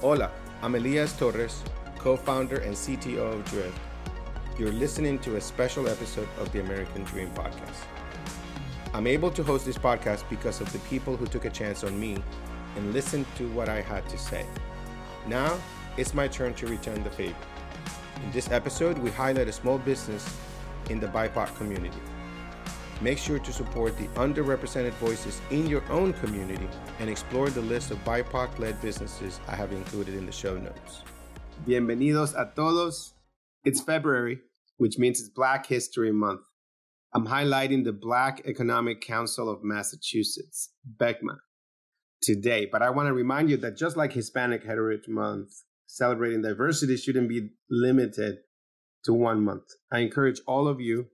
Hola, I'm Elias Torres, co founder and CTO of Drift. You're listening to a special episode of the American Dream Podcast. I'm able to host this podcast because of the people who took a chance on me and listened to what I had to say. Now, it's my turn to return the favor. In this episode, we highlight a small business in the BIPOC community. Make sure to support the underrepresented voices in your own community and explore the list of BIPOC led businesses I have included in the show notes. Bienvenidos a todos. It's February, which means it's Black History Month. I'm highlighting the Black Economic Council of Massachusetts, BECMA, today. But I want to remind you that just like Hispanic Heritage Month, celebrating diversity shouldn't be limited to one month. I encourage all of you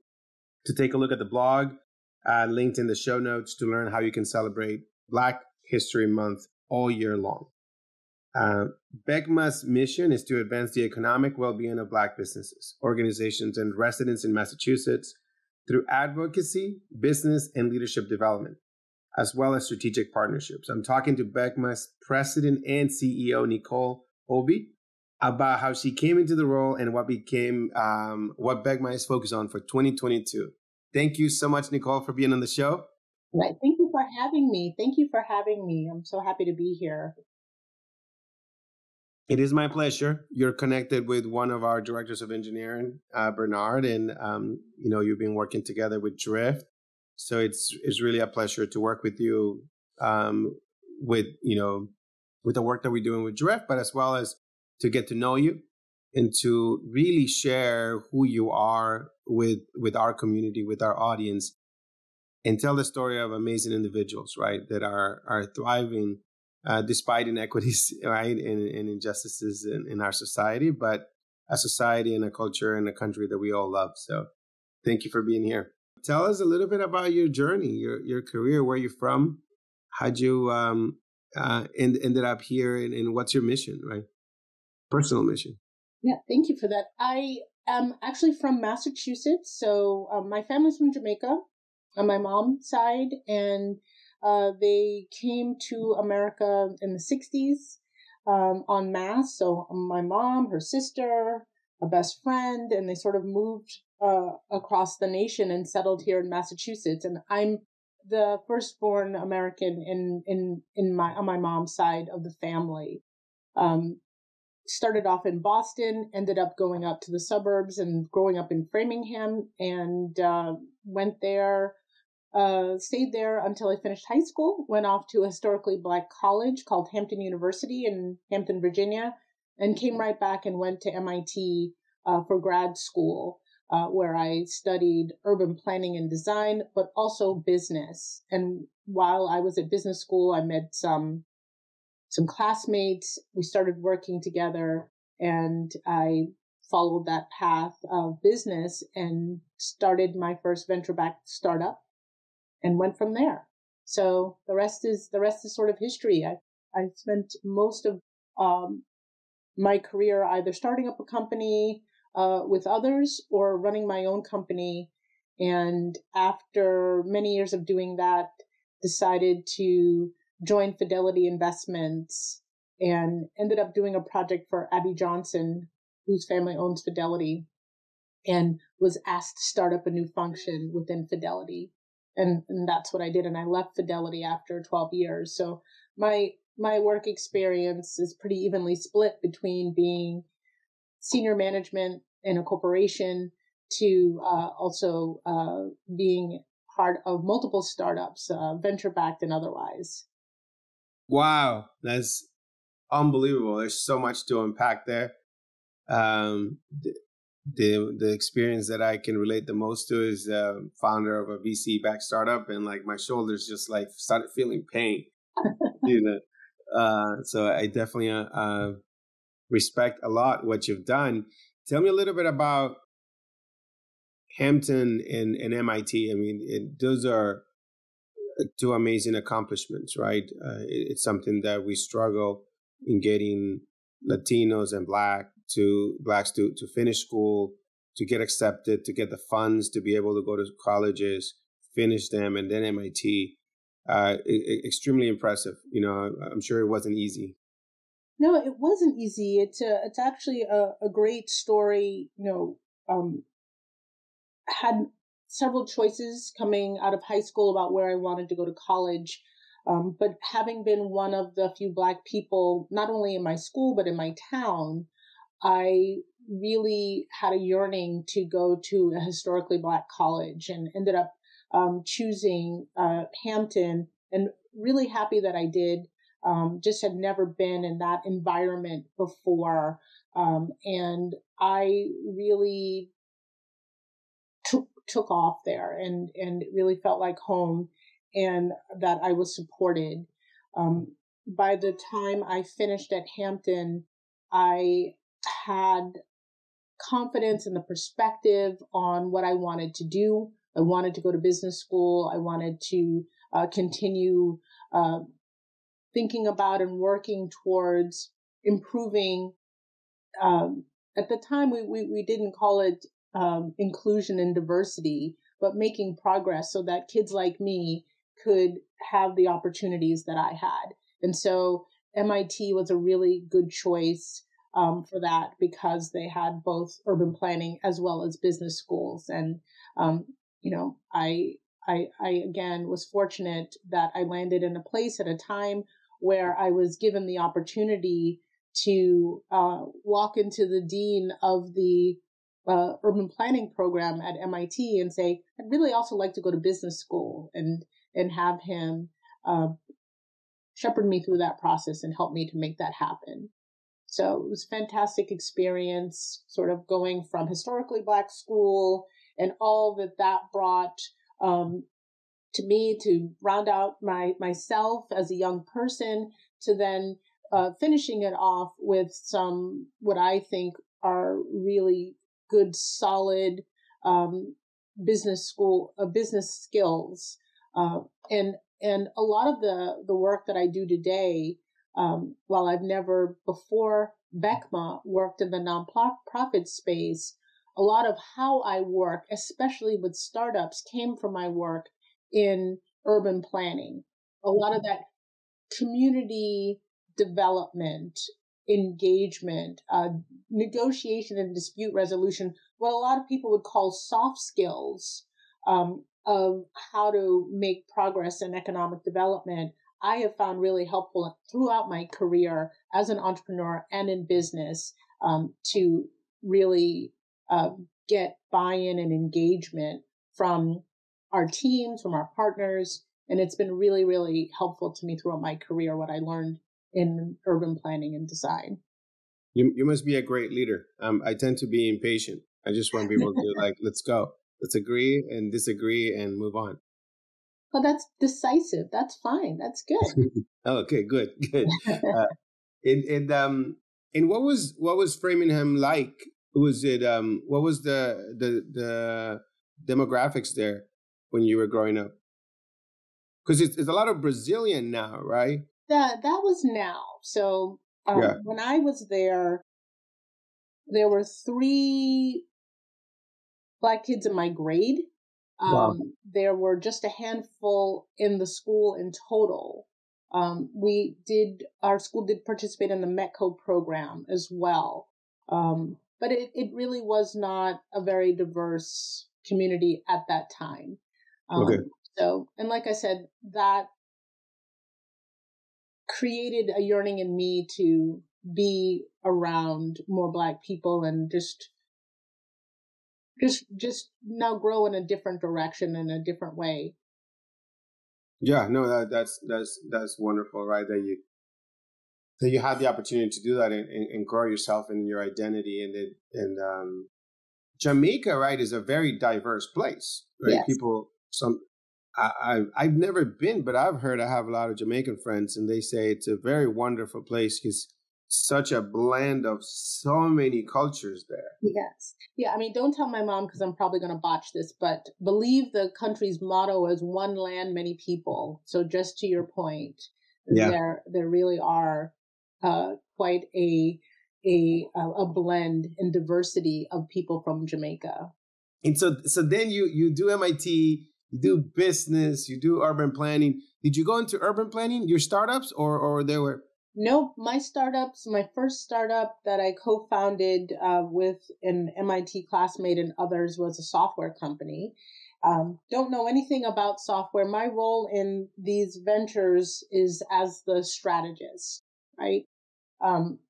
to take a look at the blog uh, linked in the show notes to learn how you can celebrate Black History Month all year long. Uh, BECMA's mission is to advance the economic well being of Black businesses, organizations, and residents in Massachusetts through advocacy, business, and leadership development, as well as strategic partnerships. I'm talking to BECMA's president and CEO, Nicole Obi, about how she came into the role and what became um, what BECMA is focused on for 2022. Thank you so much, Nicole, for being on the show. Right. Thank you for having me. Thank you for having me. I'm so happy to be here. It is my pleasure. You're connected with one of our directors of engineering, uh, Bernard, and um, you know you've been working together with Drift. So it's it's really a pleasure to work with you um, with you know with the work that we're doing with Drift, but as well as to get to know you and to really share who you are with with our community, with our audience, and tell the story of amazing individuals, right, that are are thriving uh, despite inequities, right, and, and injustices in, in, our society, but a society and a culture and a country that we all love. So, thank you for being here. Tell us a little bit about your journey, your your career, where you're from, how'd you um, uh, end, ended up here, and, and what's your mission, right? Personal mission. Yeah, thank you for that. I am actually from Massachusetts, so um, my family's from Jamaica on my mom's side, and uh, they came to America in the 60s um, en masse. So my mom, her sister, a best friend, and they sort of moved uh, across the nation and settled here in Massachusetts. And I'm the firstborn American in in in my on my mom's side of the family. Um, started off in Boston, ended up going up to the suburbs and growing up in Framingham, and uh, went there uh, stayed there until I finished high school, went off to a historically black college called Hampton University in Hampton, Virginia, and came right back and went to MIT uh, for grad school, uh, where I studied urban planning and design, but also business. And while I was at business school, I met some some classmates. We started working together, and I followed that path of business and started my first venture backed startup and went from there. So the rest is the rest is sort of history. I I spent most of um, my career either starting up a company uh, with others or running my own company. And after many years of doing that, decided to join Fidelity Investments and ended up doing a project for Abby Johnson, whose family owns Fidelity, and was asked to start up a new function within Fidelity and, and that's what I did. And I left Fidelity after 12 years. So my, my work experience is pretty evenly split between being senior management in a corporation to uh, also uh, being part of multiple startups, uh, venture backed and otherwise. Wow, that's unbelievable. There's so much to unpack there. Um, the the experience that I can relate the most to is uh, founder of a VC backed startup, and like my shoulders just like started feeling pain, you know. Uh, so I definitely uh, uh, respect a lot what you've done. Tell me a little bit about Hampton and, and MIT. I mean, it, those are two amazing accomplishments, right? Uh, it, it's something that we struggle in getting Latinos and Black to blacks to to finish school, to get accepted, to get the funds to be able to go to colleges, finish them, and then MIT. Uh, extremely impressive. You know, I'm sure it wasn't easy. No, it wasn't easy. It's a, it's actually a, a great story. You know, um, had several choices coming out of high school about where I wanted to go to college. Um, but having been one of the few Black people, not only in my school, but in my town, I really had a yearning to go to a historically Black college and ended up um, choosing uh, Hampton and really happy that I did. Um, just had never been in that environment before. Um, and I really took, off there and, and it really felt like home and that I was supported. Um, by the time I finished at Hampton, I had confidence in the perspective on what I wanted to do. I wanted to go to business school. I wanted to uh, continue uh, thinking about and working towards improving. Um, at the time, we, we, we didn't call it um, inclusion and diversity, but making progress so that kids like me could have the opportunities that I had. And so MIT was a really good choice um, for that because they had both urban planning as well as business schools. And, um, you know, I, I, I again was fortunate that I landed in a place at a time where I was given the opportunity to uh, walk into the dean of the uh, urban planning program at MIT and say, I'd really also like to go to business school and and have him uh, shepherd me through that process and help me to make that happen. So it was a fantastic experience, sort of going from historically black school and all that that brought um, to me to round out my myself as a young person to then uh, finishing it off with some what I think are really good, solid um, business school uh, business skills uh, and and a lot of the the work that I do today, um, while I've never before BECMA worked in the nonprofit space, a lot of how I work, especially with startups, came from my work in urban planning. A lot of that community development, engagement, uh, negotiation and dispute resolution, what a lot of people would call soft skills, um, of how to make progress in economic development, I have found really helpful throughout my career as an entrepreneur and in business um, to really uh, get buy-in and engagement from our teams, from our partners, and it's been really, really helpful to me throughout my career. What I learned in urban planning and design. You you must be a great leader. Um, I tend to be impatient. I just want people to like, let's go let's agree and disagree and move on. Well, that's decisive. That's fine. That's good. okay, good, good. uh, and and um and what was what was Framingham like? Was it um what was the the the demographics there when you were growing up? Because it's, it's a lot of Brazilian now, right? That that was now. So um, yeah. when I was there, there were three black kids in my grade. Um, wow. There were just a handful in the school in total. Um, we did, our school did participate in the METCO program as well. Um, but it, it really was not a very diverse community at that time. okay. Um, so, and like I said, that created a yearning in me to be around more black people and just just just now grow in a different direction in a different way yeah no that, that's that's that's wonderful right that you that you had the opportunity to do that and, and, and grow yourself and your identity and it and um jamaica right is a very diverse place right yes. people some I, I have never been, but I've heard I have a lot of Jamaican friends, and they say it's a very wonderful place because such a blend of so many cultures there. Yes. Yeah. I mean, don't tell my mom because I'm probably going to botch this, but believe the country's motto is one land, many people. So just to your point, yeah. there, there really are, uh, quite a, a, a blend and diversity of people from Jamaica. And so, so then you, you do MIT, you do business, you do urban planning. Did you go into urban planning, your startups, or, or there were Nope. My startups, my first startup that I co founded uh, with an MIT classmate and others was a software company. Um, don't know anything about software. My role in these ventures is as the strategist, right? Um,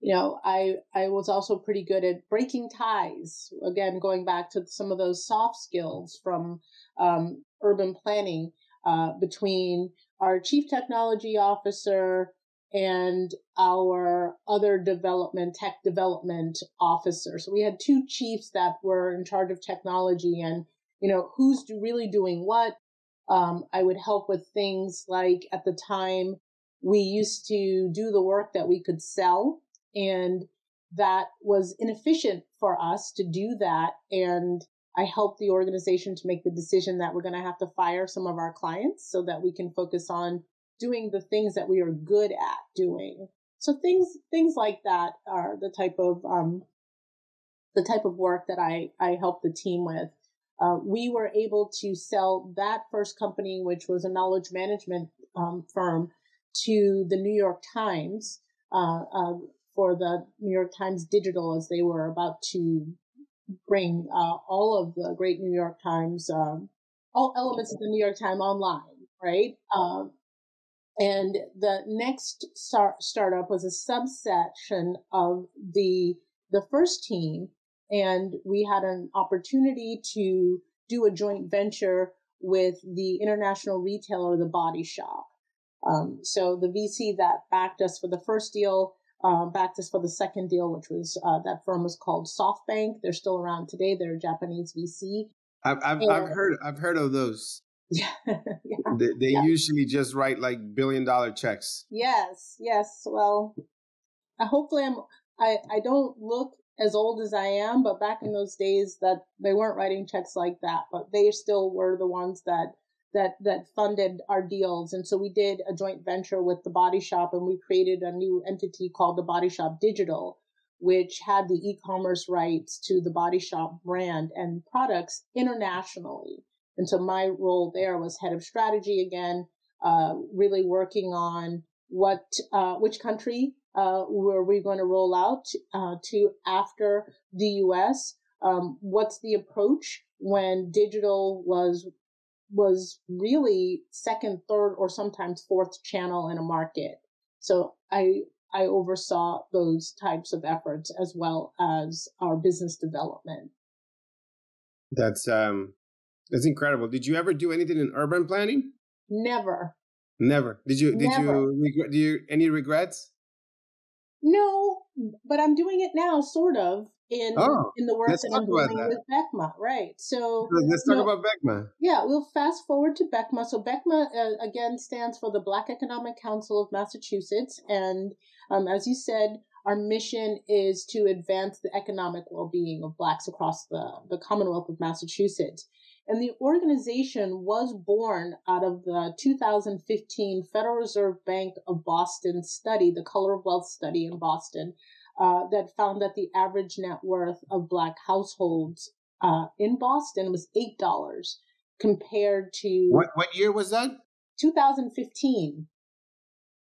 you know, I I was also pretty good at breaking ties. Again, going back to some of those soft skills from um, urban planning uh, between our chief technology officer and our other development tech development officer. So we had two chiefs that were in charge of technology and you know who's really doing what. Um, I would help with things like at the time we used to do the work that we could sell and that was inefficient for us to do that. And I helped the organization to make the decision that we're going to have to fire some of our clients so that we can focus on doing the things that we are good at doing. So things, things like that are the type of, um, the type of work that I, I help the team with. Uh, we were able to sell that first company, which was a knowledge management um, firm, to the New York Times uh, uh, for the New York Times Digital as they were about to bring uh, all of the great New York Times, um, all elements of the New York Times online, right? Um, and the next start, startup was a subsection of the the first team, and we had an opportunity to do a joint venture with the international retailer, The Body Shop. Um, so the VC that backed us for the first deal backed us for the second deal, which was uh, that firm was called SoftBank. They're still around today. They're a Japanese VC. I've I've, and, I've heard I've heard of those. Yeah, yeah. They, they yeah. usually just write like billion dollar checks. Yes, yes. Well, uh, hopefully I'm. I I don't look as old as I am, but back in those days that they weren't writing checks like that, but they still were the ones that that that funded our deals. And so we did a joint venture with the Body Shop, and we created a new entity called the Body Shop Digital, which had the e-commerce rights to the Body Shop brand and products internationally. And so my role there was head of strategy again, uh, really working on what uh, which country uh, were we going to roll out uh, to after the U.S. Um, what's the approach when digital was was really second, third, or sometimes fourth channel in a market. So I I oversaw those types of efforts as well as our business development. That's um that's incredible. Did you ever do anything in urban planning? Never. Never. Did you did Never. you do you any regrets? No, but I'm doing it now, sort of in oh, in the work that I'm doing that. with BECMA, right? So let's talk about BECMA. Yeah, we'll fast forward to BECMA. So BECMA uh, again stands for the Black Economic Council of Massachusetts, and um, as you said, our mission is to advance the economic well-being of blacks across the the Commonwealth of Massachusetts. And the organization was born out of the 2015 Federal Reserve Bank of Boston study, the Color of Wealth study in Boston, uh, that found that the average net worth of Black households uh, in Boston was eight dollars compared to what? What year was that? 2015.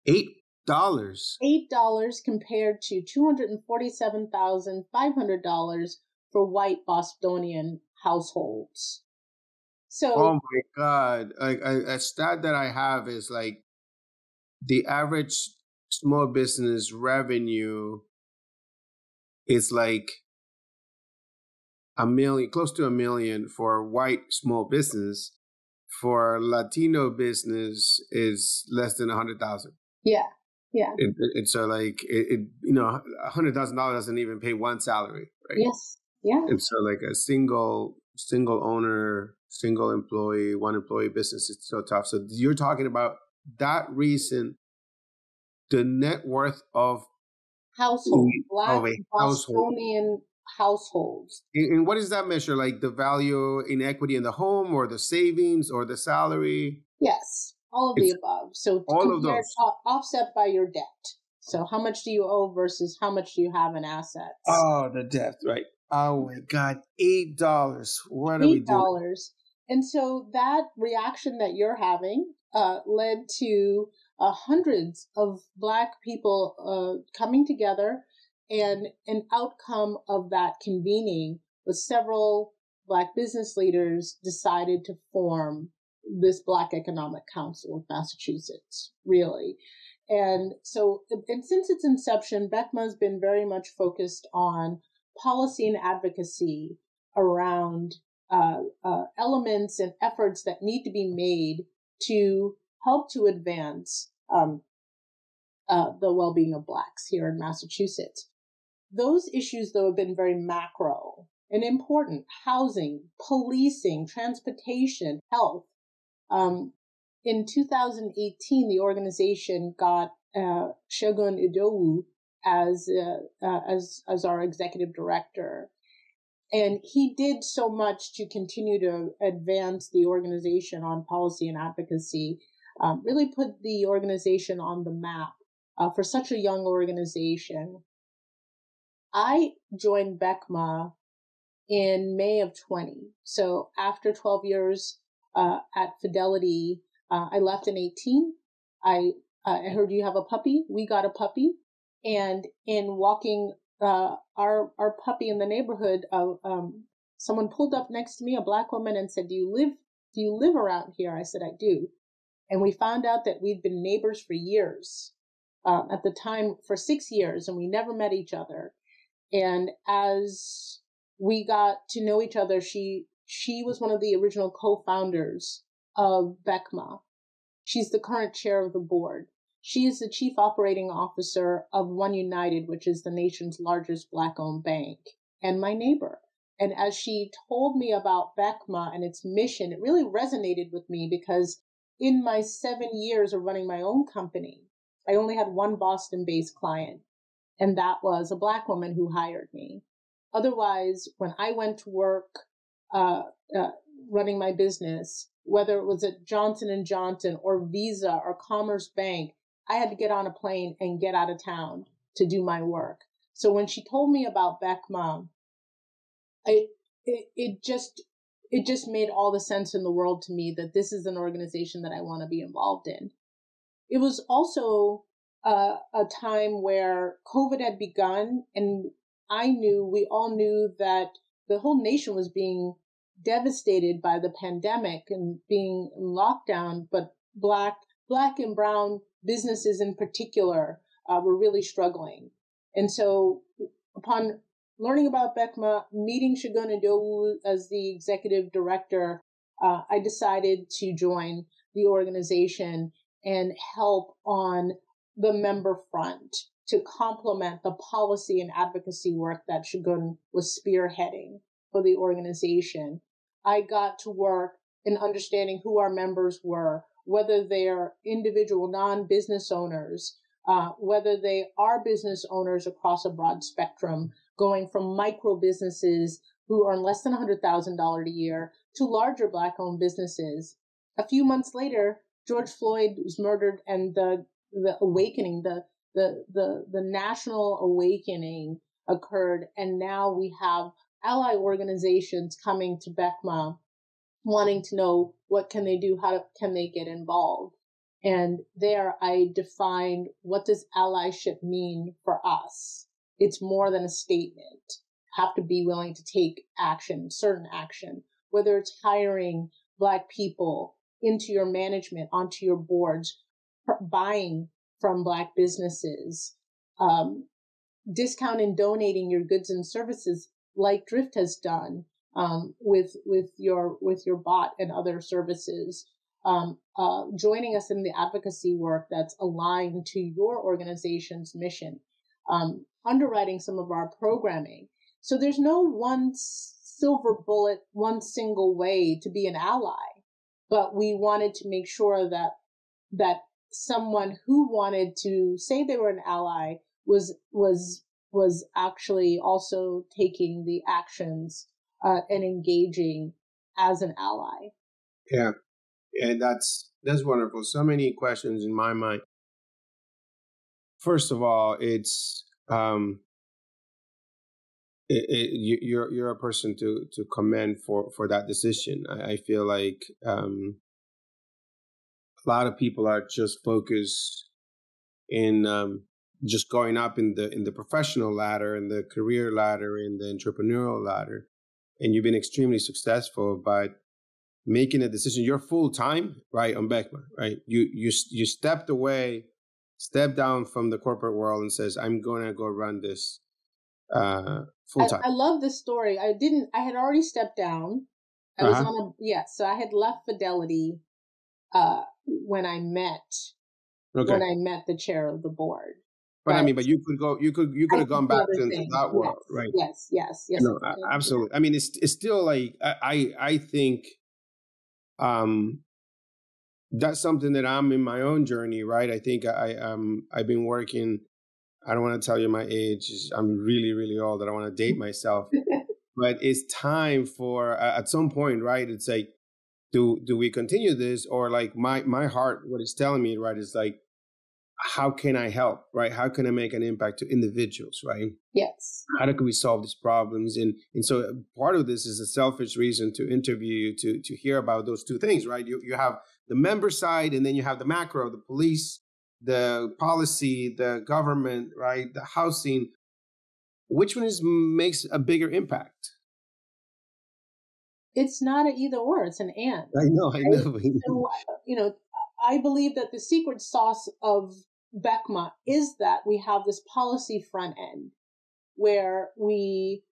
Eight dollars. Eight dollars compared to two hundred and forty-seven thousand five hundred dollars for white Bostonian households. So, oh my god! Like a stat that I have is like the average small business revenue it's like a million, close to a million for white small business. For Latino business is less than a hundred thousand. Yeah, yeah. And, and so, like, it, it you know, a hundred thousand dollars doesn't even pay one salary, right? Yes, yeah. And so, like, a single single owner, single employee, one employee business is so tough. So you're talking about that reason, the net worth of household, black oh, Bostonian households. And what does that measure? Like the value in equity in the home, or the savings, or the salary? Yes, all of it's the above. So all of those offset by your debt. So how much do you owe versus how much do you have in assets? Oh, the debt, right? Oh my God, eight dollars. What are we doing? dollars. And so that reaction that you're having uh, led to uh, hundreds of Black people uh, coming together, and an outcome of that convening was several Black business leaders decided to form this Black Economic Council of Massachusetts, really. And so, and since its inception, BECMA has been very much focused on policy and advocacy around uh, uh, elements and efforts that need to be made to help to advance um, uh, the well-being of blacks here in Massachusetts. Those issues, though, have been very macro and important: housing, policing, transportation, health. Um, in 2018, the organization got uh, Segun Idowu as uh, uh, as as our executive director, and he did so much to continue to advance the organization on policy and advocacy. Um, really put the organization on the map uh, for such a young organization. I joined BECMA in May of 20. So after 12 years uh, at Fidelity, uh, I left in 18. I uh, I heard you have a puppy. We got a puppy, and in walking uh, our our puppy in the neighborhood, uh, um, someone pulled up next to me, a black woman, and said, "Do you live Do you live around here?" I said, "I do," and we found out that we'd been neighbors for years. Um, at the time, for six years, and we never met each other. And as we got to know each other, she she was one of the original co-founders of BECMA. She's the current chair of the board. She is the chief operating officer of OneUnited, which is the nation's largest black owned bank, and my neighbor. And as she told me about BECMA and its mission, it really resonated with me because in my seven years of running my own company, I only had one Boston based client, and that was a black woman who hired me. Otherwise, when I went to work uh, uh, running my business, whether it was at Johnson and Johnson or Visa or Commerce Bank, I had to get on a plane and get out of town to do my work. So when she told me about BECMA, I, it, it just, it just made all the sense in the world to me that this is an organization that I want to be involved in. It was also uh, a time where COVID had begun and I knew, we all knew that the whole nation was being devastated by the pandemic and being in lockdown, but black, black and brown businesses in particular uh, were really struggling. And so upon learning about BECMA, meeting Segun Idowu as the executive director, uh, I decided to join the organization and help on the member front to complement the policy and advocacy work that Segun was spearheading for the organization. I got to work in understanding who our members were, whether they're individual non-business owners, uh, whether they are business owners across a broad spectrum, going from micro businesses who earn less than $100,000 a year to larger black owned businesses. A few months later, George Floyd was murdered and the, the awakening, the, the, the, the national awakening occurred. And now we have ally organizations coming to BECMA wanting to know what can they do, how can they get involved. And there I defined what does allyship mean for us? It's more than a statement. Have to be willing to take action, certain action, whether it's hiring black people into your management, onto your boards, buying from black businesses, um, discount and donating your goods and services like Drift has done, um, with with your with your bot and other services. Um, uh, joining us in the advocacy work that's aligned to your organization's mission, um, underwriting some of our programming. So there's no one silver bullet, one single way to be an ally, but we wanted to make sure that that someone who wanted to say they were an ally was was was actually also taking the actions uh, and engaging as an ally. Yeah, and that's that's wonderful. So many questions in my mind. First of all, it's um, it, it, you're you're a person to to commend for for that decision. I, I feel like um, a lot of people are just focused in um, just going up in the in the professional ladder and the career ladder and the entrepreneurial ladder and you've been extremely successful but making a decision you're full time right on BECMA right you you you stepped away stepped down from the corporate world and says i'm going to go run this uh full time I, I, love this story i didn't i had already stepped down i uh-huh. was on a yes yeah, so i had left fidelity uh when i met okay. when i met the chair of the board but, I mean, but you could go, you could, you could have gone back into things. that world, yes, right? Yes, yes, yes. No, absolutely. I mean, it's it's still like I I think, um, that's something that I'm in my own journey, right? I think I um I've been working. I don't want to tell you my age. I'm really really old. I don't want to date myself, but it's time for uh, at some point, right? It's like, do do we continue this or like my my heart, what it's telling me, right, is like how can I help, right? How can I make an impact to individuals, right? Yes. How can we solve these problems? And and so uh, part of this is a selfish reason to interview you to to hear about those two things, right? You you have the member side, and then you have the macro, the police, the policy, the government, right? The housing. Which one is makes a bigger impact? It's not an either or; it's an and. I know, I know. so, you know, I believe that the secret sauce of BECMA is that we have this policy front end where we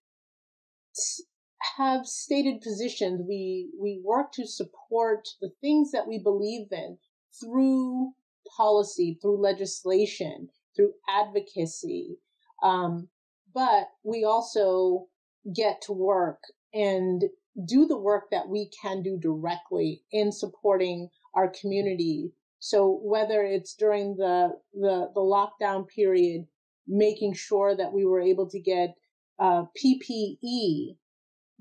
have stated positions. We, we work to support the things that we believe in through policy, through legislation, through advocacy. Um, but we also get to work and do the work that we can do directly in supporting our community. So whether it's during the, the, the lockdown period, making sure that we were able to get uh, PPE,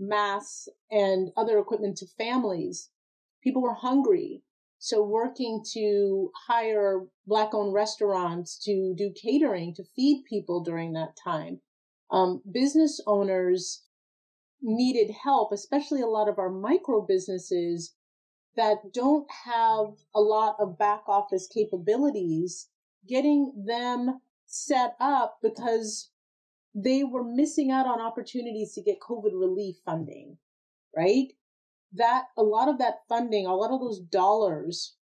masks, and other equipment to families. People were hungry. So working to hire black owned restaurants to do catering to feed people during that time. Um, business owners needed help, especially a lot of our micro businesses that don't have a lot of back office capabilities, getting them set up because they were missing out on opportunities to get COVID relief funding, right? That a lot of that funding, a lot of those dollars,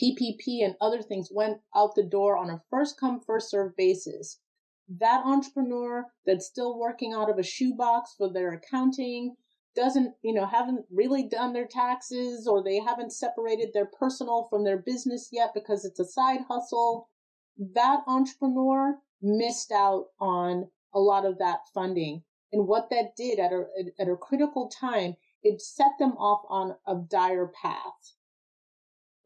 PPP and other things went out the door on a first come, first serve basis. That entrepreneur that's still working out of a shoebox for their accounting, doesn't, you know, haven't really done their taxes or they haven't separated their personal from their business yet because it's a side hustle, that entrepreneur missed out on a lot of that funding. And what that did at a, at a critical time, it set them off on a dire path,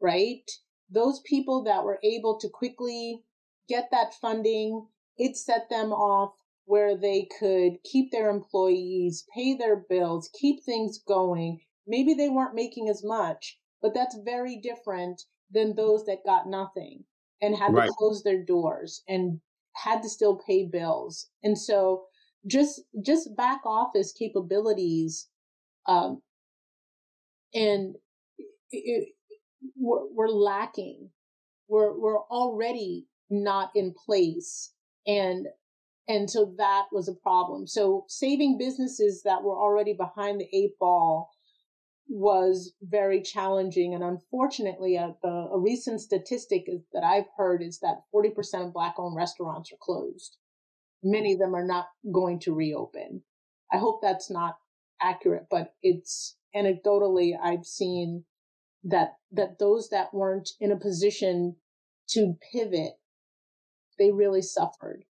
right? Those people that were able to quickly get that funding, it set them off where they could keep their employees, pay their bills, keep things going. Maybe they weren't making as much, but that's very different than those that got nothing and had right. to close their doors and had to still pay bills. And so just just back office capabilities um, and it, we're, we're lacking. We're we're already not in place and and so that was a problem. So saving businesses that were already behind the eight ball was very challenging. And unfortunately, uh, a, a recent statistic is, that I've heard is that 40% of black owned restaurants are closed. Many of them are not going to reopen. I hope that's not accurate, but it's anecdotally, I've seen that, that those that weren't in a position to pivot, they really suffered.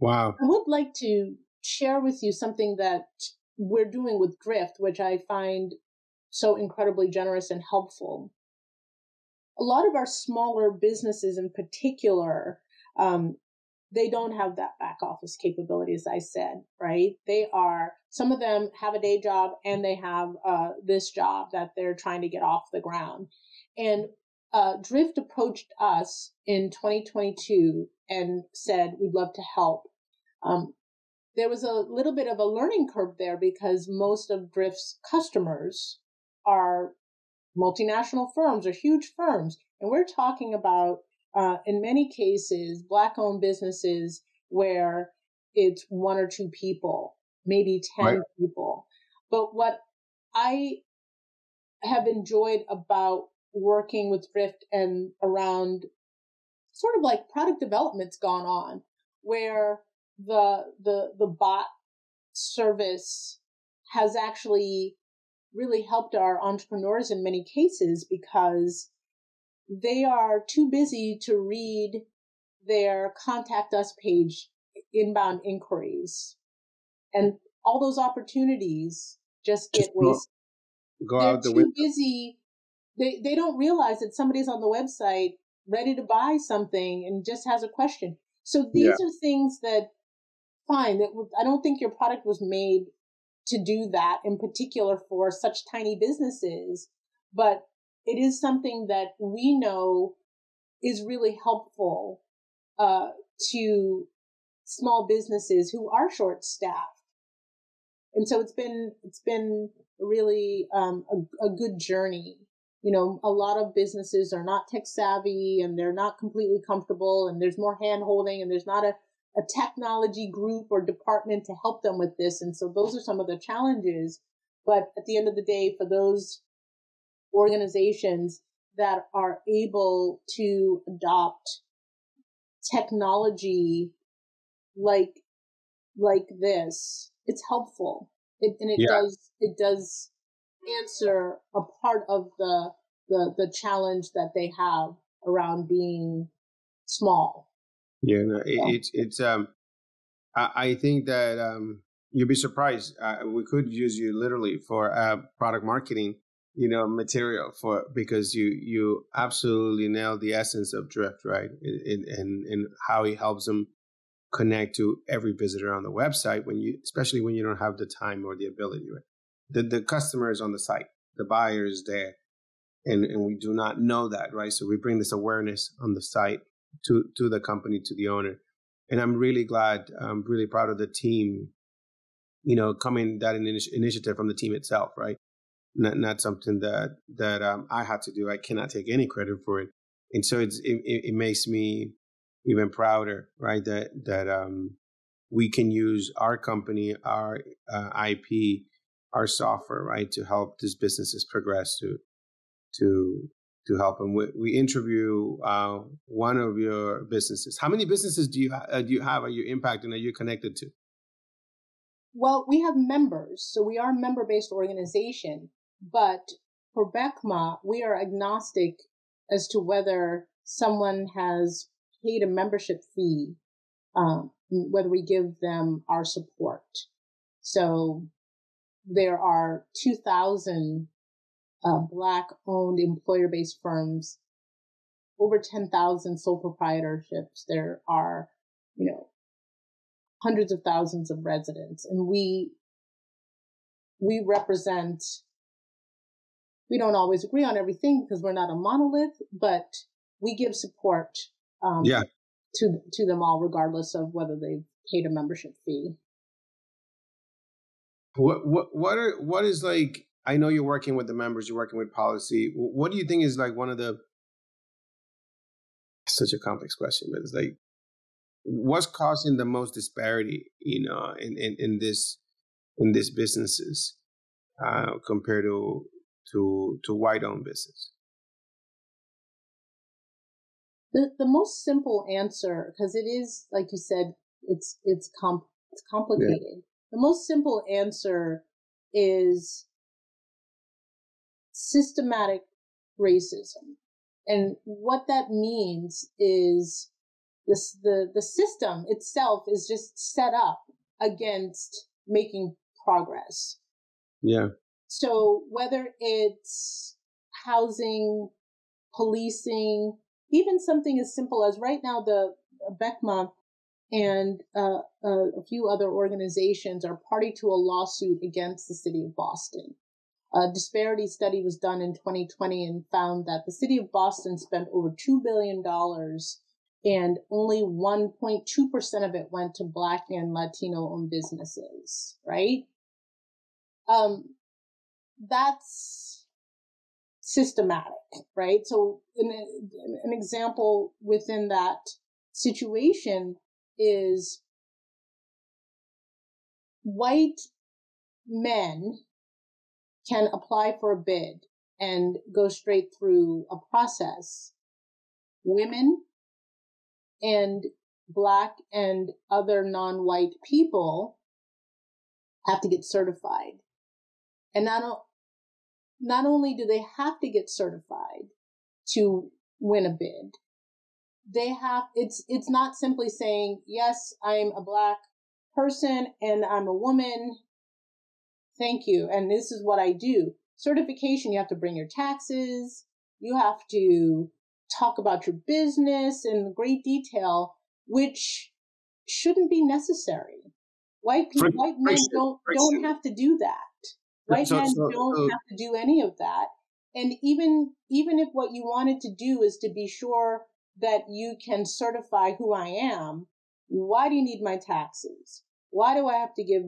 Wow. I would like to share with you something that we're doing with Drift, which I find so incredibly generous and helpful. A lot of our smaller businesses in particular, um, they don't have that back office capability, as I said, right? They are, some of them have a day job and they have uh, this job that they're trying to get off the ground. And uh, Drift approached us in 2022 and said, we'd love to help. Um, there was a little bit of a learning curve there because most of Drift's customers are multinational firms or huge firms. And we're talking about, uh, in many cases, black owned businesses where it's one or two people, maybe 10 right. people. But what I have enjoyed about working with Drift and around sort of like product development's gone on where the the the bot service has actually really helped our entrepreneurs in many cases because they are too busy to read their contact us page inbound inquiries and all those opportunities just get wasted go They're out the too window. busy they they don't realize that somebody's on the website ready to buy something and just has a question so these yeah. are things that fine that i don't think your product was made to do that in particular for such tiny businesses. But it is something that we know is really helpful uh, to small businesses who are short staffed and so it's been it's been really um, a, a good journey. You know, a lot of businesses are not tech savvy and they're not completely comfortable and there's more hand holding and there's not a, a technology group or department to help them with this. And so those are some of the challenges. But at the end of the day, for those organizations that are able to adopt technology like like this, it's helpful. It, and it yeah. does it does answer a part of the the the challenge that they have around being small. Yeah, no, it, it's it's um, I, I think that um, you'll be surprised. Uh, we could use you literally for uh, product marketing, you know, material for because you you absolutely nailed the essence of Drift, right? And and how it helps them connect to every visitor on the website when you, especially when you don't have the time or the ability, right? the, the customer is on the site, the buyer is there. And, and we do not know that, right? So we bring this awareness on the site to, to the company, to the owner. And I'm really glad, I'm really proud of the team, you know, coming that initiative from the team itself, right? Not, not something that, that um, I had to do. I cannot take any credit for it. And so it's, it, it makes me even prouder, right? That, that, um, we can use our company, our uh, IP our software, right, to help these businesses progress to to to help them. We, we interview uh, one of your businesses. How many businesses do you uh, do you have? Are you impacting? Are you connected to? Well, we have members, so we are a member-based organization. But for BECMA, we are agnostic as to whether someone has paid a membership fee, um, whether we give them our support. So there are 2,000 uh, Black owned employer based firms, over 10,000 sole proprietorships. There are, you know, hundreds of thousands of residents and we, we represent, we don't always agree on everything because we're not a monolith, but we give support, um, yeah. to, to them all, regardless of whether they've paid a membership fee. What what what are what is like? I know you're working with the members, you're working with policy. What do you think is like one of the? Such a complex question, but it's like, what's causing the most disparity? You know, in in, in this in these businesses uh, compared to to to white owned business. The the most simple answer, because it is like you said, it's it's comp it's complicated. Yeah. The most simple answer is systematic racism. And what that means is this, the, the system itself is just set up against making progress. Yeah. So whether it's housing, policing, even something as simple as right now the BECMA and uh, uh, a few other organizations are party to a lawsuit against the city of Boston. A disparity study was done in 2020 and found that the city of Boston spent over $2 billion and only 1.2% of it went to Black and Latino owned businesses, right? Um, that's systematic, right? So an, an example within that situation is white men can apply for a bid and go straight through a process. Women and black and other non-white people have to get certified. And not, not only do they have to get certified to win a bid, they have, it's, it's not simply saying, yes, I'm a black person and I'm a woman. Thank you. And this is what I do. Certification, you have to bring your taxes. You have to talk about your business in great detail, which shouldn't be necessary. White people, white men don't don't have to do that. White men don't have to do any of that. And even even if what you wanted to do is to be sure that you can certify who I am, why do you need my taxes? Why do I have to give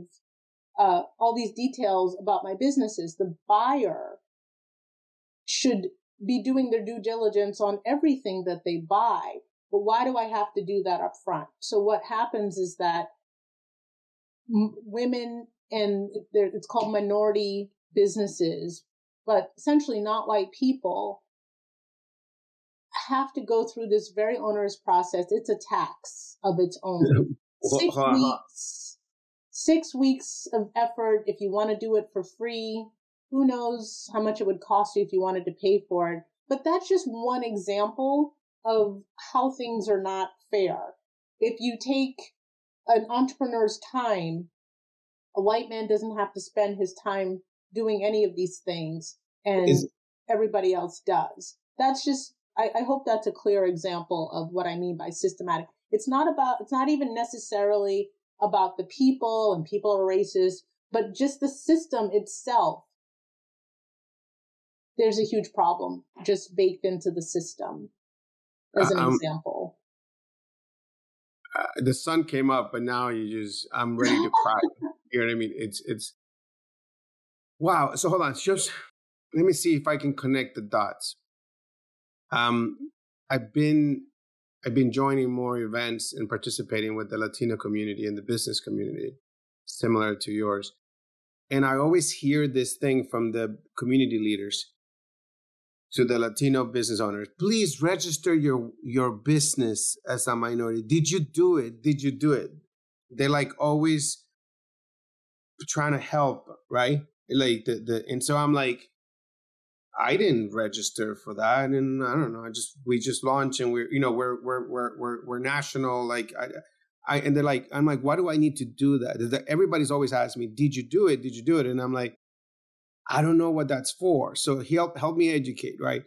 uh, all these details about my businesses? The buyer should be doing their due diligence on everything that they buy. But why do I have to do that up front? So what happens is that m- women and it's called minority businesses, but essentially not white people have to go through this very onerous process. It's a tax of its own. Six weeks, six weeks of effort. If you want to do it for free, who knows how much it would cost you if you wanted to pay for it. But that's just one example of how things are not fair. If you take an entrepreneur's time, a white man doesn't have to spend his time doing any of these things and Is, everybody else does. That's just, I, I hope that's a clear example of what I mean by systematic. It's not about, it's not even necessarily about the people and people are racist, but just the system itself there's a huge problem just baked into the system as an uh, um, example. uh, the sun came up but now you just i'm ready to cry. You know what i mean? It's it's wow. So hold on. Just let me see if i can connect the dots. Um i've been i've been joining more events and participating with the latino community and the business community similar to yours and i always hear this thing from the community leaders to the Latino business owners, please register your your business as a minority. Did you do it? Did you do it? They're like always trying to help, right? Like the, the and so I'm like, I didn't register for that, and I don't know. I just we just launched, and we're you know we're we're we're we're, we're national. Like I, I and they're like, I'm like, why do I need to do that? Everybody's always asking me, did you do it? Did you do it? And I'm like, I don't know what that's for. So help help me educate, right?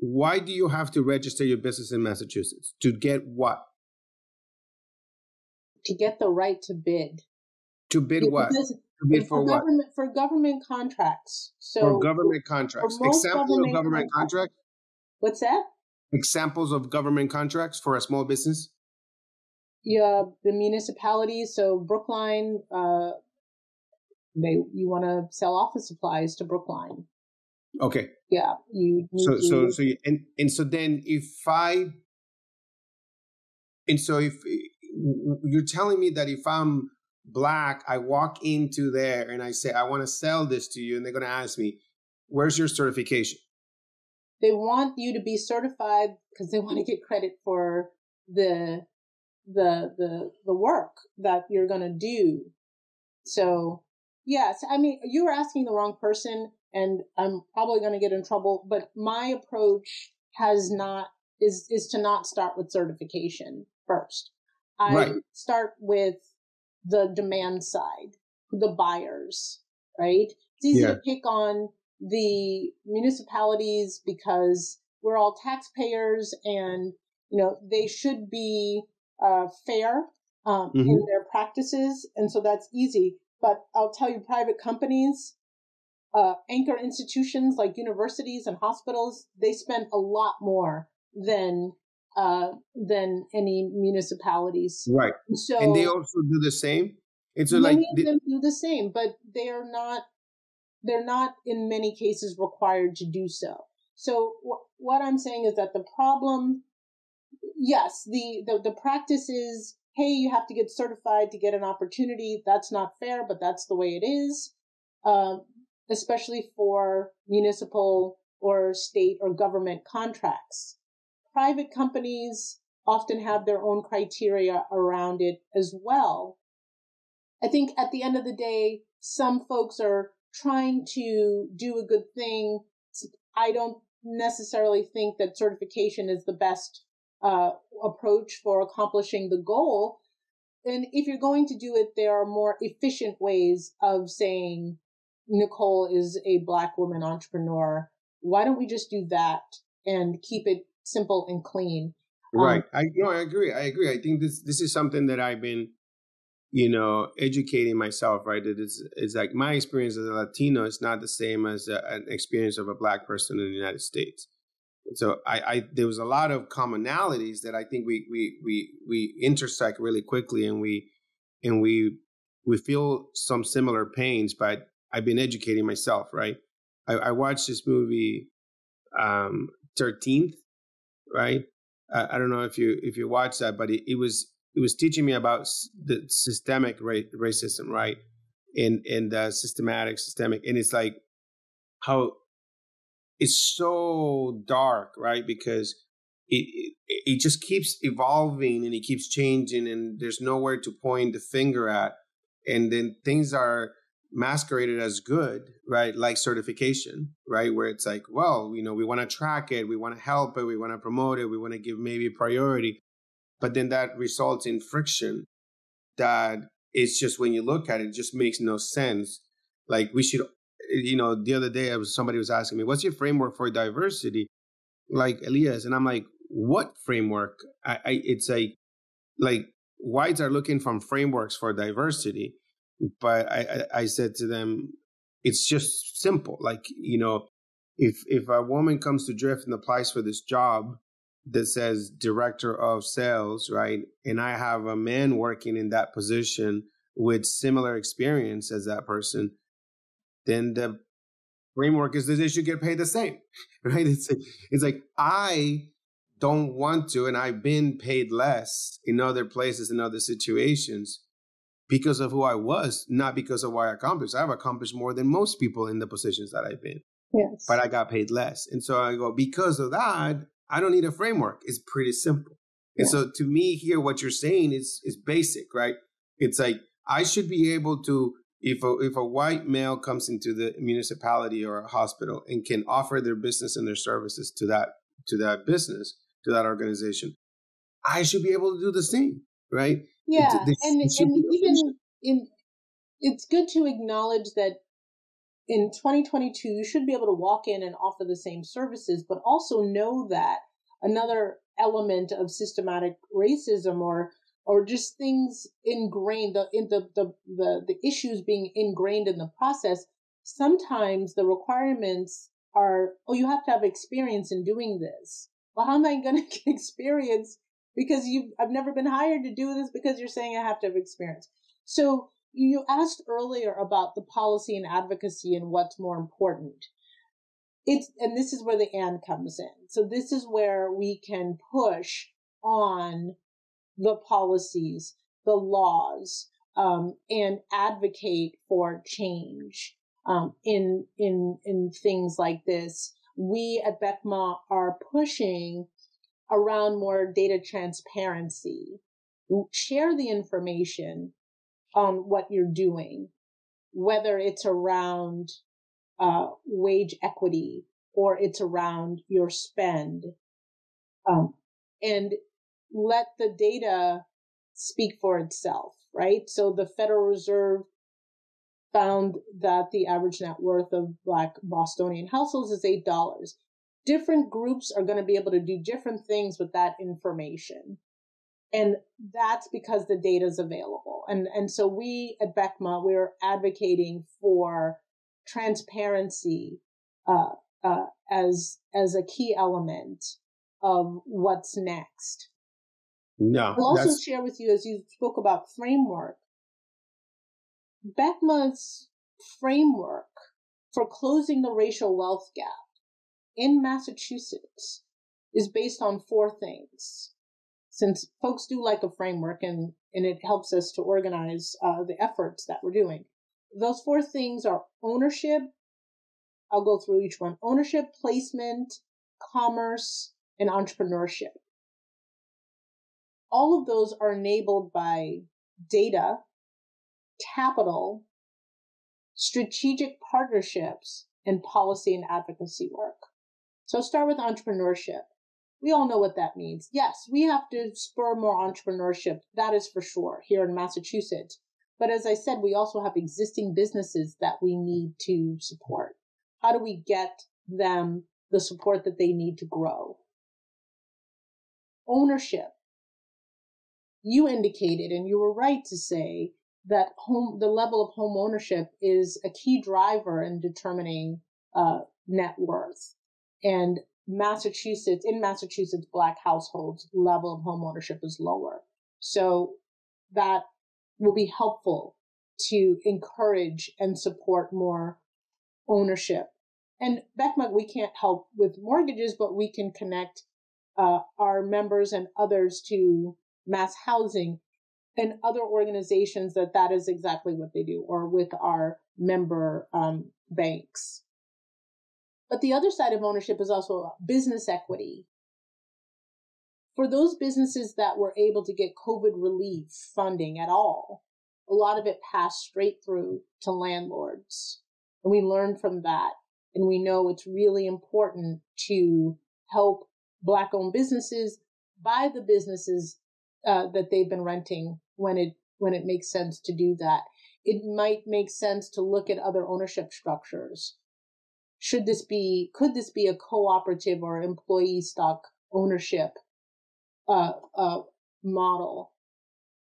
Why do you have to register your business in Massachusetts? To get what? To get the right to bid. To bid what? For, for what? Government, for government contracts. So for government contracts. For Examples government of government contracts. contracts. What's that? Examples of government contracts for a small business. Yeah, the municipalities. So Brookline, uh, they you want to sell office supplies to Brookline. Okay. Yeah, you. so to, so so you, and and so then if I and so if you're telling me that if I'm black, I walk into there and I say I want to sell this to you, and they're going to ask me, "Where's your certification?" They want you to be certified because they want to get credit for the the the the work that you're going to do. So Yes, I mean you were asking the wrong person, and I'm probably going to get in trouble. But my approach has not is is to not start with certification first. I right. start with the demand side, the buyers, right? It's easy yeah. to pick on the municipalities because we're all taxpayers, and you know they should be uh, fair um, mm-hmm. in their practices, and so that's easy. But I'll tell you, private companies, uh, anchor institutions like universities and hospitals, they spend a lot more than uh, than any municipalities. Right. So, and they also do the same. It's many like of they, them do the same, but they are not. They're not in many cases required to do so. So what I'm saying is that the problem, yes, the, the, the practice is, hey, you have to get certified to get an opportunity. That's not fair, but that's the way it is. Uh, especially for municipal or state or government contracts. Private companies often have their own criteria around it as well. I think at the end of the day, some folks are trying to do a good thing. I don't necessarily think that certification is the best uh, approach for accomplishing the goal. And if you're going to do it, there are more efficient ways of saying Nicole is a black woman entrepreneur. Why don't we just do that and keep it simple and clean? Um, right. I no, I agree. I agree. I think this this is something that I've been, you know, educating myself. Right. That is it's like my experience as a Latino is not the same as a, an experience of a black person in the United States. So I, I there was a lot of commonalities that I think we we we we intersect really quickly, and we and we we feel some similar pains, but I've been educating myself. Right. I, I watched this movie, um, Thirteenth, right? I, I don't know if you if you watch that, but it, it was it was teaching me about the systemic ra- racism, right? And and uh, systematic, systemic, and it's like how it's so dark, right? Because it, it, it just keeps evolving and it keeps changing, and there's nowhere to point the finger at, and then things are masqueraded as good, right? Like certification, right? Where it's like, well, you know, we want to track it, we want to help it, we want to promote it, we want to give maybe priority. But then that results in friction that it's just when you look at it, it just makes no sense. Like we should, you know, the other day somebody was asking me, what's your framework for diversity? Like Elias, and I'm like, what framework? I, I it's like like whites are looking from frameworks for diversity but I, I, said to them, it's just simple. Like, you know, if if a woman comes to Drift and applies for this job that says director of sales, right, and I have a man working in that position with similar experience as that person, then the framework is that they should get paid the same, right? It's it's like I don't want to, and I've been paid less in other places in other situations because of who I was, not because of what I accomplished. I've accomplished more than most people in the positions that I've been. Yes. But I got paid less. And so I go, because of that, I don't need a framework. It's pretty simple. Yeah. And so to me here, what you're saying is is basic, right? It's like I should be able to if a, if a white male comes into the municipality or a hospital and can offer their business and their services to that to that business to that organization, I should be able to do the same, right? Yeah, and, and even in, it's good to acknowledge that in 2022 you should be able to walk in and offer the same services, but also know that another element of systematic racism or or just things ingrained the in the, the the the issues being ingrained in the process sometimes the requirements are oh you have to have experience in doing this. Well how am i going to get experience because you I've never been hired to do this because you're saying I have to have experience. So you asked earlier about the policy and advocacy and what's more important. It's and this is where the and comes in. So this is where we can push on the policies, the laws, um, and advocate for change um, in in in things like this. We at BECMA are pushing around more data transparency. Share the information on what you're doing, whether it's around uh, wage equity or it's around your spend. Um, and let the data speak for itself, right? So the Federal Reserve found that the average net worth of Black Bostonian households is $8 different groups are going to be able to do different things with that information. And that's because the data is available. And, and so we at BECMA, we're advocating for transparency, uh, uh, as, as a key element of what's next. No. I'll also share with you, as you spoke about framework, BECMA's framework for closing the racial wealth gap in Massachusetts is based on four things. Since folks do like a framework and, and it helps us to organize uh, the efforts that we're doing. Those four things are ownership. I'll go through each one. Ownership, placement, commerce, and entrepreneurship. All of those are enabled by data, capital, strategic partnerships, and policy and advocacy work. So I'll start with entrepreneurship. We all know what that means. Yes, we have to spur more entrepreneurship. That is for sure here in Massachusetts. But as I said, we also have existing businesses that we need to support. How do we get them the support that they need to grow? Ownership. You indicated, and you were right to say that home, the level of home ownership is a key driver in determining uh, net worth. And Massachusetts, in Massachusetts, black households level of home ownership is lower. So that will be helpful to encourage and support more ownership. And BECMA, we can't help with mortgages, but we can connect uh, our members and others to mass housing and other organizations that that is exactly what they do, or with our member um, banks. But the other side of ownership is also business equity. For those businesses that were able to get COVID relief funding at all, a lot of it passed straight through to landlords. And we learned from that. And we know it's really important to help Black owned businesses buy the businesses uh, that they've been renting when it when it makes sense to do that. It might make sense to look at other ownership structures. Should this be could this be a cooperative or employee stock ownership uh, uh, model?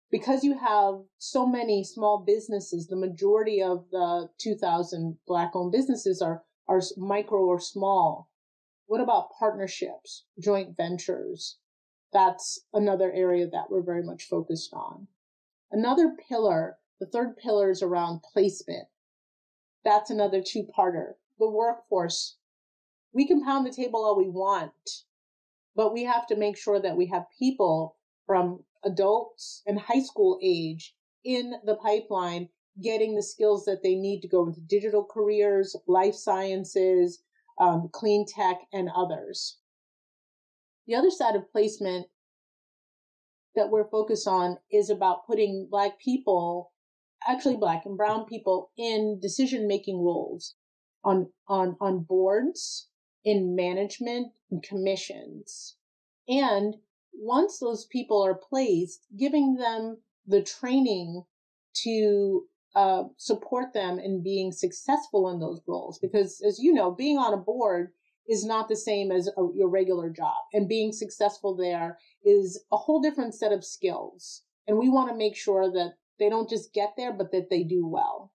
Because you have so many small businesses, the majority of the 2,000 black owned businesses are are micro or small. What about partnerships, joint ventures? That's another area that we're very much focused on. Another pillar, the third pillar is around placement. That's another two parter. The workforce. We can pound the table all we want, but we have to make sure that we have people from adults and high school age in the pipeline getting the skills that they need to go into digital careers, life sciences, um, clean tech, and others. The other side of placement that we're focused on is about putting Black people, actually Black and Brown people, in decision making roles on, on, on boards, in management, and commissions. And once those people are placed, giving them the training to uh, support them in being successful in those roles. Because as you know, being on a board is not the same as a, your regular job. And being successful there is a whole different set of skills. And we want to make sure that they don't just get there, but that they do well.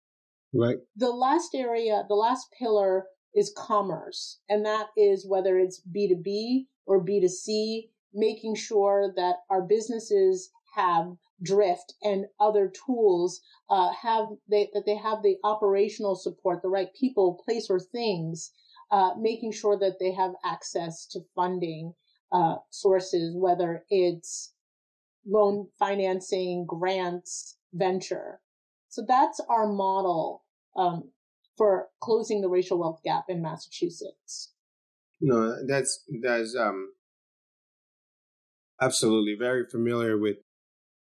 Right. The last area, the last pillar is commerce. And that is whether it's B2B or B2C, making sure that our businesses have Drift and other tools uh, have they, that they have the operational support the right people place or things uh, making sure that they have access to funding uh, sources, whether it's loan financing, grants, venture. So that's our model um, for closing the racial wealth gap in Massachusetts. No, that's that's um, absolutely very familiar with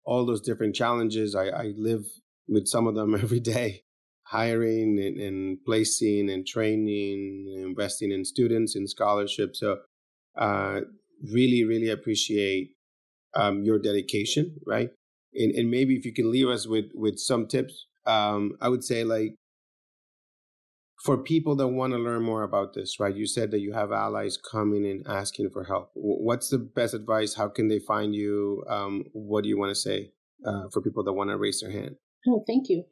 all those different challenges. I, I live with some of them every day hiring and, and, placing and training, investing in students and scholarships. So, uh, really, really appreciate um, your dedication, right? And, and maybe if you can leave us with with some tips, um, I would say like for people that want to learn more about this, right? You said that you have allies coming and asking for help. What's the best advice? How can they find you? Um, what do you want to say uh, for people that want to raise their hand? Oh, thank you.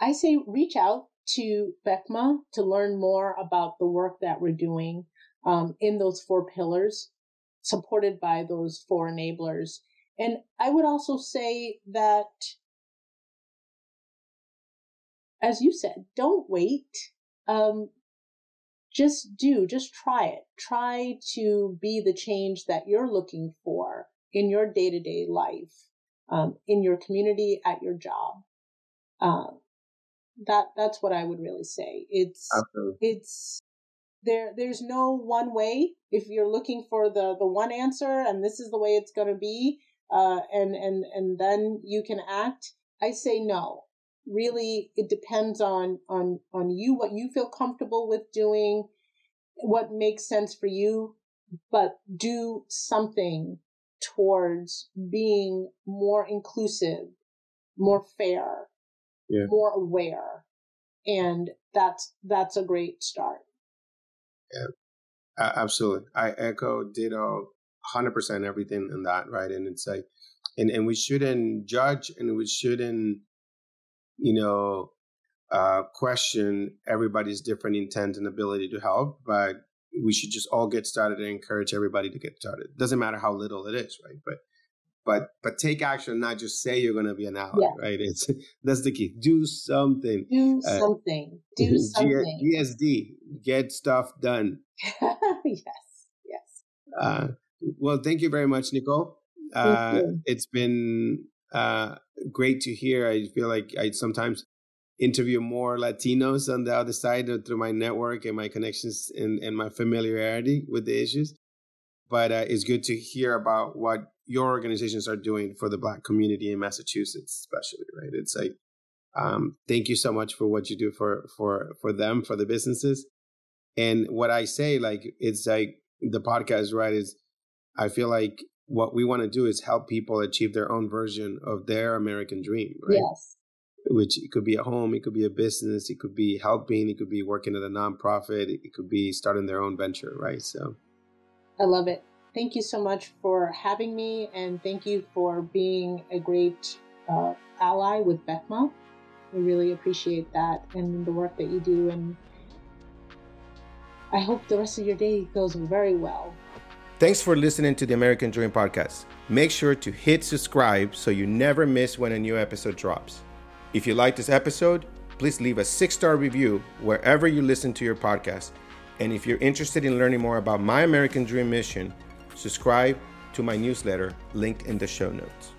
I say reach out to BECMA to learn more about the work that we're doing um, in those four pillars, supported by those four enablers. And I would also say that, as you said, don't wait. Um, just do, just try it. Try to be the change that you're looking for in your day to day life, um, in your community, at your job. Um, that that's what I would really say. It's Absolutely. it's there. There's no one way. If you're looking for the the one answer and this is the way it's going to be, uh, and and and then you can act. I say no. Really, it depends on on on you, what you feel comfortable with doing, what makes sense for you, but do something towards being more inclusive, more fair, yeah. more aware, and that's that's a great start. Yeah, absolutely. I echo ditto, hundred percent everything in that. Right, and it's like, and and we shouldn't judge, and we shouldn't, you know, uh, question everybody's different intent and ability to help, but we should just all get started and encourage everybody to get started. Doesn't matter how little it is, right? But but but take action, not just say you're going to be an ally, yeah. right? It's that's the key. Do something. Do uh, something. Do something. GSD, get stuff done. yes, yes. Uh, well, thank you very much, Nicole. Uh, it's been uh, great to hear. I feel like I sometimes interview more Latinos on the other side through my network and my connections and, and my familiarity with the issues. But uh, it's good to hear about what your organizations are doing for the Black community in Massachusetts, especially. Right? It's like, um, thank you so much for what you do for for for them, for the businesses. And what I say, like, it's like the podcast, right? Is I feel like what we want to do is help people achieve their own version of their American dream, right? Yes which it could be at home, it could be a business, it could be helping, it could be working at a nonprofit, it could be starting their own venture, right? So I love it. Thank you so much for having me, and thank you for being a great uh, ally with BECMA. We really appreciate that and the work that you do, and I hope the rest of your day goes very well. Thanks for listening to the American Dream Podcast. Make sure to hit subscribe so you never miss when a new episode drops. If you like this episode, please leave a six star review wherever you listen to your podcast. And if you're interested in learning more about my American Dream mission, subscribe to my newsletter linked in the show notes.